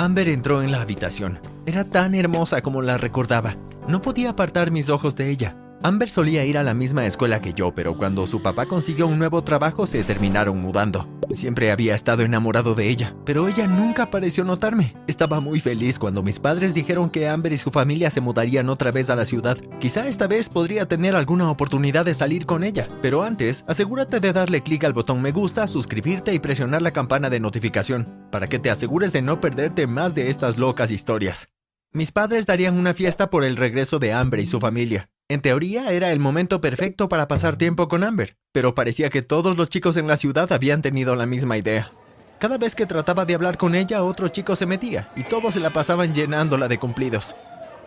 Amber entró en la habitación. Era tan hermosa como la recordaba. No podía apartar mis ojos de ella. Amber solía ir a la misma escuela que yo, pero cuando su papá consiguió un nuevo trabajo se terminaron mudando. Siempre había estado enamorado de ella, pero ella nunca pareció notarme. Estaba muy feliz cuando mis padres dijeron que Amber y su familia se mudarían otra vez a la ciudad. Quizá esta vez podría tener alguna oportunidad de salir con ella, pero antes asegúrate de darle clic al botón me gusta, suscribirte y presionar la campana de notificación, para que te asegures de no perderte más de estas locas historias. Mis padres darían una fiesta por el regreso de Amber y su familia. En teoría era el momento perfecto para pasar tiempo con Amber, pero parecía que todos los chicos en la ciudad habían tenido la misma idea. Cada vez que trataba de hablar con ella, otro chico se metía, y todos se la pasaban llenándola de cumplidos.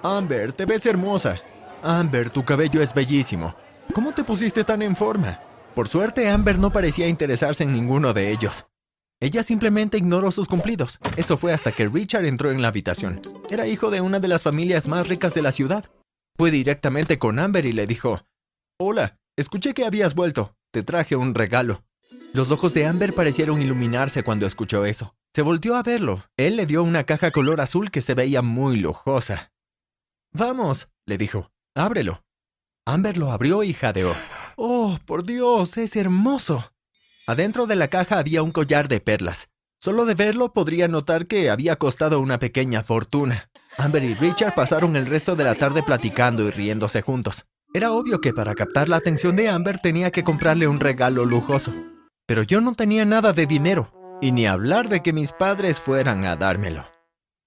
Amber, te ves hermosa. Amber, tu cabello es bellísimo. ¿Cómo te pusiste tan en forma? Por suerte, Amber no parecía interesarse en ninguno de ellos. Ella simplemente ignoró sus cumplidos. Eso fue hasta que Richard entró en la habitación. Era hijo de una de las familias más ricas de la ciudad. Fue directamente con Amber y le dijo, Hola, escuché que habías vuelto. Te traje un regalo. Los ojos de Amber parecieron iluminarse cuando escuchó eso. Se volteó a verlo. Él le dio una caja color azul que se veía muy lujosa. Vamos, le dijo, ábrelo. Amber lo abrió y jadeó. Oh, por Dios, es hermoso. Adentro de la caja había un collar de perlas. Solo de verlo podría notar que había costado una pequeña fortuna. Amber y Richard pasaron el resto de la tarde platicando y riéndose juntos. Era obvio que para captar la atención de Amber tenía que comprarle un regalo lujoso. Pero yo no tenía nada de dinero, y ni hablar de que mis padres fueran a dármelo.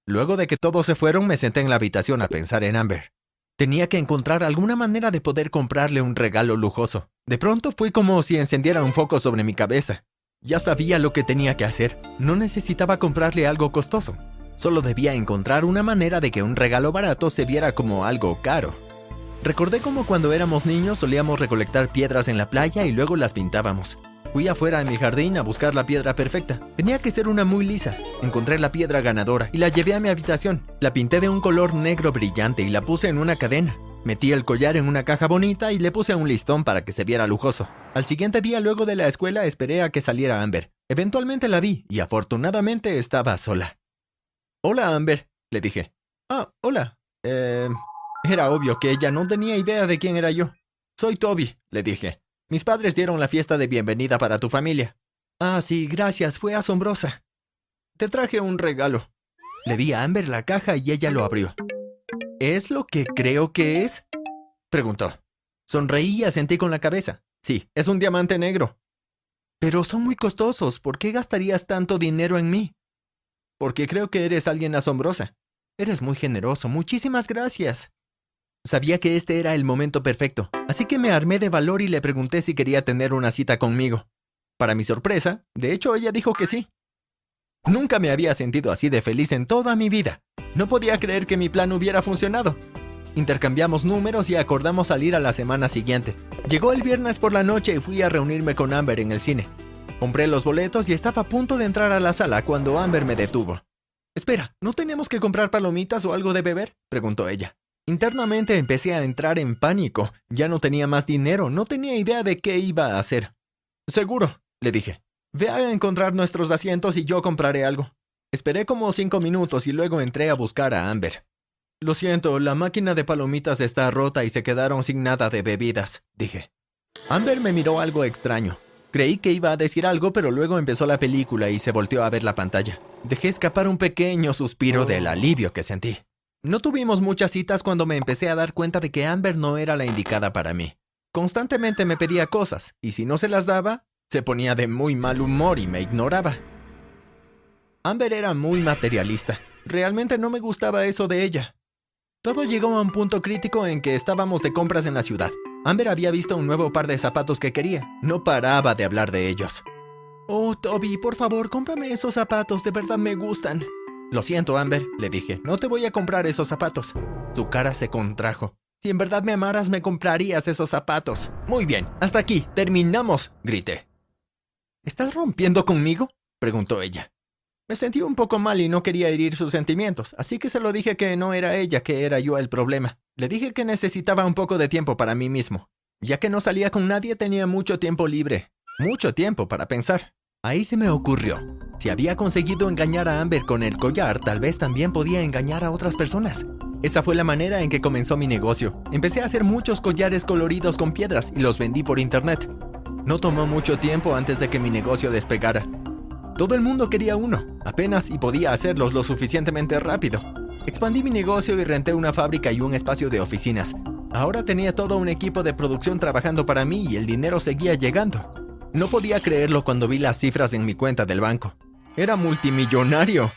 Luego de que todos se fueron, me senté en la habitación a pensar en Amber. Tenía que encontrar alguna manera de poder comprarle un regalo lujoso. De pronto fui como si encendiera un foco sobre mi cabeza. Ya sabía lo que tenía que hacer. No necesitaba comprarle algo costoso. Solo debía encontrar una manera de que un regalo barato se viera como algo caro. Recordé como cuando éramos niños solíamos recolectar piedras en la playa y luego las pintábamos. Fui afuera en mi jardín a buscar la piedra perfecta. Tenía que ser una muy lisa. Encontré la piedra ganadora y la llevé a mi habitación. La pinté de un color negro brillante y la puse en una cadena. Metí el collar en una caja bonita y le puse un listón para que se viera lujoso. Al siguiente día luego de la escuela esperé a que saliera Amber. Eventualmente la vi y afortunadamente estaba sola. Hola Amber, le dije. Ah, hola. Eh... Era obvio que ella no tenía idea de quién era yo. Soy Toby, le dije. Mis padres dieron la fiesta de bienvenida para tu familia. Ah, sí, gracias, fue asombrosa. Te traje un regalo. Le di a Amber la caja y ella lo abrió. ¿Es lo que creo que es? preguntó. Sonreí y asentí con la cabeza. Sí, es un diamante negro. Pero son muy costosos. ¿Por qué gastarías tanto dinero en mí? Porque creo que eres alguien asombrosa. Eres muy generoso. Muchísimas gracias. Sabía que este era el momento perfecto, así que me armé de valor y le pregunté si quería tener una cita conmigo. Para mi sorpresa, de hecho ella dijo que sí. Nunca me había sentido así de feliz en toda mi vida. No podía creer que mi plan hubiera funcionado. Intercambiamos números y acordamos salir a la semana siguiente. Llegó el viernes por la noche y fui a reunirme con Amber en el cine. Compré los boletos y estaba a punto de entrar a la sala cuando Amber me detuvo. Espera, ¿no tenemos que comprar palomitas o algo de beber? preguntó ella. Internamente empecé a entrar en pánico. Ya no tenía más dinero, no tenía idea de qué iba a hacer. Seguro, le dije. Ve a encontrar nuestros asientos y yo compraré algo. Esperé como cinco minutos y luego entré a buscar a Amber. Lo siento, la máquina de palomitas está rota y se quedaron sin nada de bebidas, dije. Amber me miró algo extraño. Creí que iba a decir algo, pero luego empezó la película y se volteó a ver la pantalla. Dejé escapar un pequeño suspiro del alivio que sentí. No tuvimos muchas citas cuando me empecé a dar cuenta de que Amber no era la indicada para mí. Constantemente me pedía cosas, y si no se las daba, se ponía de muy mal humor y me ignoraba. Amber era muy materialista. Realmente no me gustaba eso de ella. Todo llegó a un punto crítico en que estábamos de compras en la ciudad. Amber había visto un nuevo par de zapatos que quería. No paraba de hablar de ellos. Oh, Toby, por favor, cómprame esos zapatos, de verdad me gustan. Lo siento, Amber, le dije, no te voy a comprar esos zapatos. Su cara se contrajo. Si en verdad me amaras, me comprarías esos zapatos. Muy bien, hasta aquí, terminamos, grité. ¿Estás rompiendo conmigo? preguntó ella. Me sentí un poco mal y no quería herir sus sentimientos, así que se lo dije que no era ella, que era yo el problema. Le dije que necesitaba un poco de tiempo para mí mismo. Ya que no salía con nadie, tenía mucho tiempo libre. Mucho tiempo para pensar. Ahí se me ocurrió. Si había conseguido engañar a Amber con el collar, tal vez también podía engañar a otras personas. Esa fue la manera en que comenzó mi negocio. Empecé a hacer muchos collares coloridos con piedras y los vendí por internet. No tomó mucho tiempo antes de que mi negocio despegara. Todo el mundo quería uno, apenas y podía hacerlos lo suficientemente rápido. Expandí mi negocio y renté una fábrica y un espacio de oficinas. Ahora tenía todo un equipo de producción trabajando para mí y el dinero seguía llegando. No podía creerlo cuando vi las cifras en mi cuenta del banco. Era multimillonario.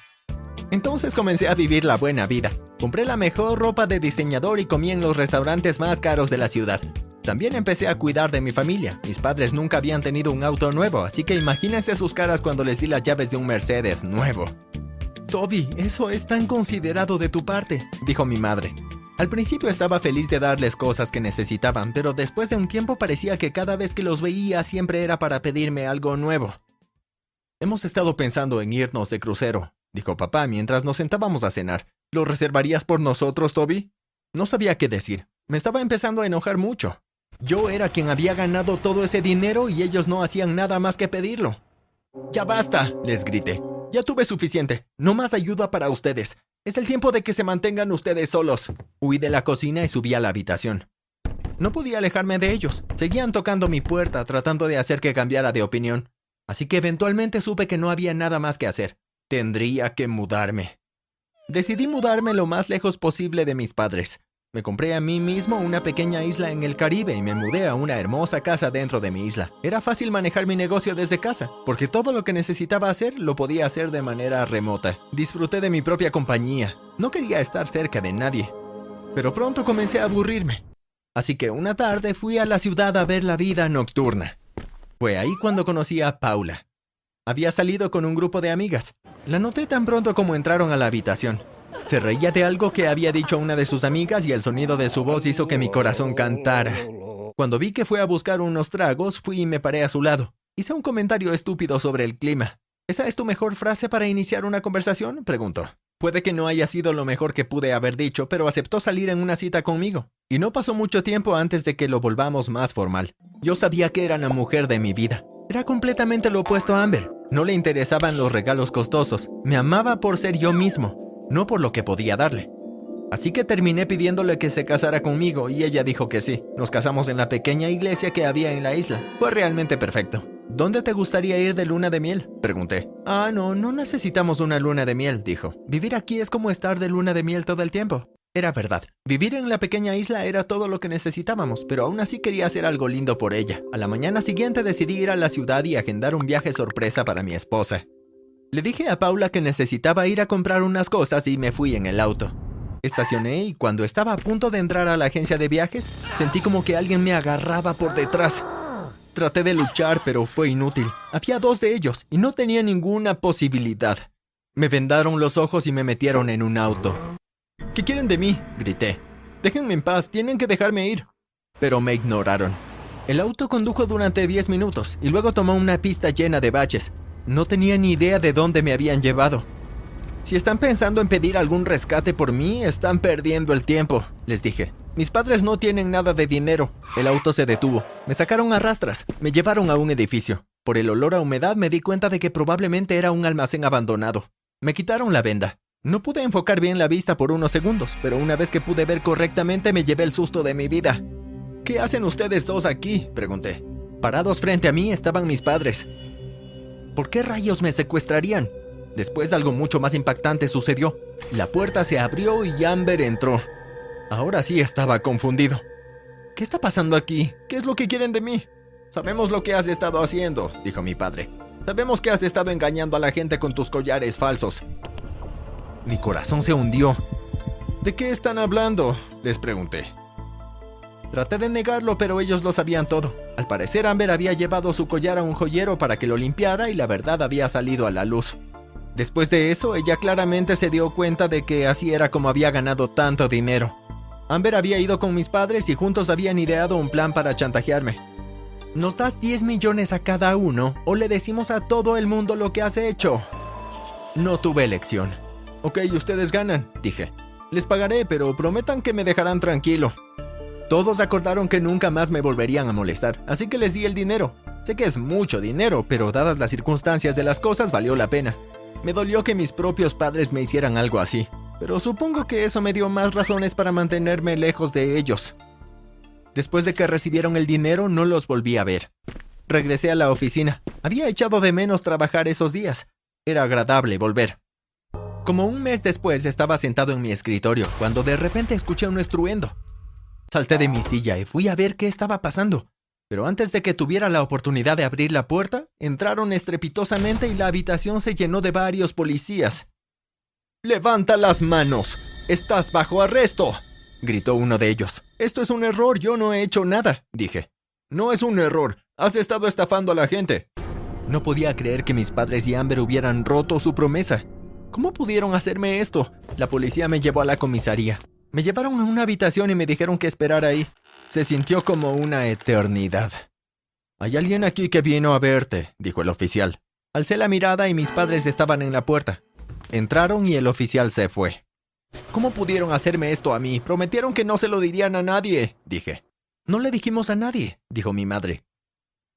Entonces comencé a vivir la buena vida. Compré la mejor ropa de diseñador y comí en los restaurantes más caros de la ciudad. También empecé a cuidar de mi familia. Mis padres nunca habían tenido un auto nuevo, así que imagínense sus caras cuando les di las llaves de un Mercedes nuevo. Toby, eso es tan considerado de tu parte, dijo mi madre. Al principio estaba feliz de darles cosas que necesitaban, pero después de un tiempo parecía que cada vez que los veía siempre era para pedirme algo nuevo. Hemos estado pensando en irnos de crucero, dijo papá mientras nos sentábamos a cenar. ¿Lo reservarías por nosotros, Toby? No sabía qué decir. Me estaba empezando a enojar mucho. Yo era quien había ganado todo ese dinero y ellos no hacían nada más que pedirlo. Ya basta, les grité. Ya tuve suficiente. No más ayuda para ustedes. Es el tiempo de que se mantengan ustedes solos. Huí de la cocina y subí a la habitación. No podía alejarme de ellos. Seguían tocando mi puerta tratando de hacer que cambiara de opinión. Así que eventualmente supe que no había nada más que hacer. Tendría que mudarme. Decidí mudarme lo más lejos posible de mis padres. Me compré a mí mismo una pequeña isla en el Caribe y me mudé a una hermosa casa dentro de mi isla. Era fácil manejar mi negocio desde casa, porque todo lo que necesitaba hacer lo podía hacer de manera remota. Disfruté de mi propia compañía. No quería estar cerca de nadie. Pero pronto comencé a aburrirme. Así que una tarde fui a la ciudad a ver la vida nocturna. Fue ahí cuando conocí a Paula. Había salido con un grupo de amigas. La noté tan pronto como entraron a la habitación. Se reía de algo que había dicho una de sus amigas y el sonido de su voz hizo que mi corazón cantara. Cuando vi que fue a buscar unos tragos, fui y me paré a su lado. Hice un comentario estúpido sobre el clima. ¿Esa es tu mejor frase para iniciar una conversación? preguntó. Puede que no haya sido lo mejor que pude haber dicho, pero aceptó salir en una cita conmigo. Y no pasó mucho tiempo antes de que lo volvamos más formal. Yo sabía que era la mujer de mi vida. Era completamente lo opuesto a Amber. No le interesaban los regalos costosos. Me amaba por ser yo mismo, no por lo que podía darle. Así que terminé pidiéndole que se casara conmigo y ella dijo que sí. Nos casamos en la pequeña iglesia que había en la isla. Fue realmente perfecto. ¿Dónde te gustaría ir de luna de miel? Pregunté. Ah, no, no necesitamos una luna de miel, dijo. Vivir aquí es como estar de luna de miel todo el tiempo. Era verdad. Vivir en la pequeña isla era todo lo que necesitábamos, pero aún así quería hacer algo lindo por ella. A la mañana siguiente decidí ir a la ciudad y agendar un viaje sorpresa para mi esposa. Le dije a Paula que necesitaba ir a comprar unas cosas y me fui en el auto. Estacioné y cuando estaba a punto de entrar a la agencia de viajes, sentí como que alguien me agarraba por detrás. Traté de luchar, pero fue inútil. Había dos de ellos y no tenía ninguna posibilidad. Me vendaron los ojos y me metieron en un auto. ¿Qué quieren de mí? grité. Déjenme en paz, tienen que dejarme ir. Pero me ignoraron. El auto condujo durante 10 minutos y luego tomó una pista llena de baches. No tenía ni idea de dónde me habían llevado. Si están pensando en pedir algún rescate por mí, están perdiendo el tiempo, les dije. Mis padres no tienen nada de dinero. El auto se detuvo. Me sacaron a rastras. Me llevaron a un edificio. Por el olor a humedad me di cuenta de que probablemente era un almacén abandonado. Me quitaron la venda. No pude enfocar bien la vista por unos segundos, pero una vez que pude ver correctamente me llevé el susto de mi vida. ¿Qué hacen ustedes dos aquí? pregunté. Parados frente a mí estaban mis padres. ¿Por qué rayos me secuestrarían? Después algo mucho más impactante sucedió. La puerta se abrió y Amber entró. Ahora sí estaba confundido. ¿Qué está pasando aquí? ¿Qué es lo que quieren de mí? Sabemos lo que has estado haciendo, dijo mi padre. Sabemos que has estado engañando a la gente con tus collares falsos. Mi corazón se hundió. ¿De qué están hablando? les pregunté. Traté de negarlo, pero ellos lo sabían todo. Al parecer Amber había llevado su collar a un joyero para que lo limpiara y la verdad había salido a la luz. Después de eso, ella claramente se dio cuenta de que así era como había ganado tanto dinero. Amber había ido con mis padres y juntos habían ideado un plan para chantajearme. ¿Nos das 10 millones a cada uno o le decimos a todo el mundo lo que has hecho? No tuve elección. Ok, ustedes ganan, dije. Les pagaré, pero prometan que me dejarán tranquilo. Todos acordaron que nunca más me volverían a molestar, así que les di el dinero. Sé que es mucho dinero, pero dadas las circunstancias de las cosas valió la pena. Me dolió que mis propios padres me hicieran algo así, pero supongo que eso me dio más razones para mantenerme lejos de ellos. Después de que recibieron el dinero, no los volví a ver. Regresé a la oficina. Había echado de menos trabajar esos días. Era agradable volver. Como un mes después estaba sentado en mi escritorio cuando de repente escuché un estruendo. Salté de mi silla y fui a ver qué estaba pasando. Pero antes de que tuviera la oportunidad de abrir la puerta, entraron estrepitosamente y la habitación se llenó de varios policías. Levanta las manos. Estás bajo arresto. gritó uno de ellos. Esto es un error, yo no he hecho nada, dije. No es un error, has estado estafando a la gente. No podía creer que mis padres y Amber hubieran roto su promesa. ¿Cómo pudieron hacerme esto? La policía me llevó a la comisaría. Me llevaron a una habitación y me dijeron que esperara ahí. Se sintió como una eternidad. Hay alguien aquí que vino a verte, dijo el oficial. Alcé la mirada y mis padres estaban en la puerta. Entraron y el oficial se fue. ¿Cómo pudieron hacerme esto a mí? Prometieron que no se lo dirían a nadie, dije. No le dijimos a nadie, dijo mi madre.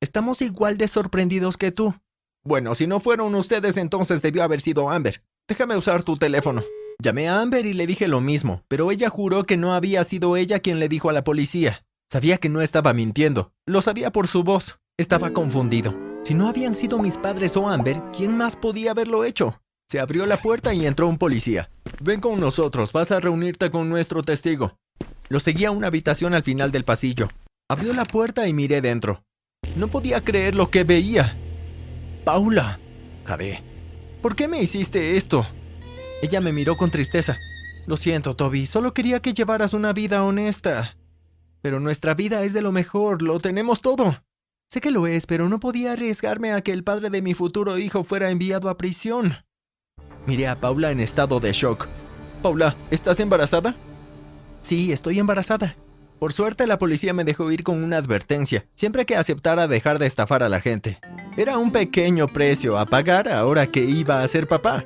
Estamos igual de sorprendidos que tú. Bueno, si no fueron ustedes, entonces debió haber sido Amber. Déjame usar tu teléfono. Llamé a Amber y le dije lo mismo, pero ella juró que no había sido ella quien le dijo a la policía. Sabía que no estaba mintiendo, lo sabía por su voz. Estaba confundido. Si no habían sido mis padres o Amber, ¿quién más podía haberlo hecho? Se abrió la puerta y entró un policía. Ven con nosotros, vas a reunirte con nuestro testigo. Lo seguía a una habitación al final del pasillo. Abrió la puerta y miré dentro. No podía creer lo que veía. Paula. Jadé. ¿Por qué me hiciste esto? Ella me miró con tristeza. Lo siento, Toby, solo quería que llevaras una vida honesta. Pero nuestra vida es de lo mejor, lo tenemos todo. Sé que lo es, pero no podía arriesgarme a que el padre de mi futuro hijo fuera enviado a prisión. Miré a Paula en estado de shock. Paula, ¿estás embarazada? Sí, estoy embarazada. Por suerte la policía me dejó ir con una advertencia, siempre que aceptara dejar de estafar a la gente. Era un pequeño precio a pagar ahora que iba a ser papá.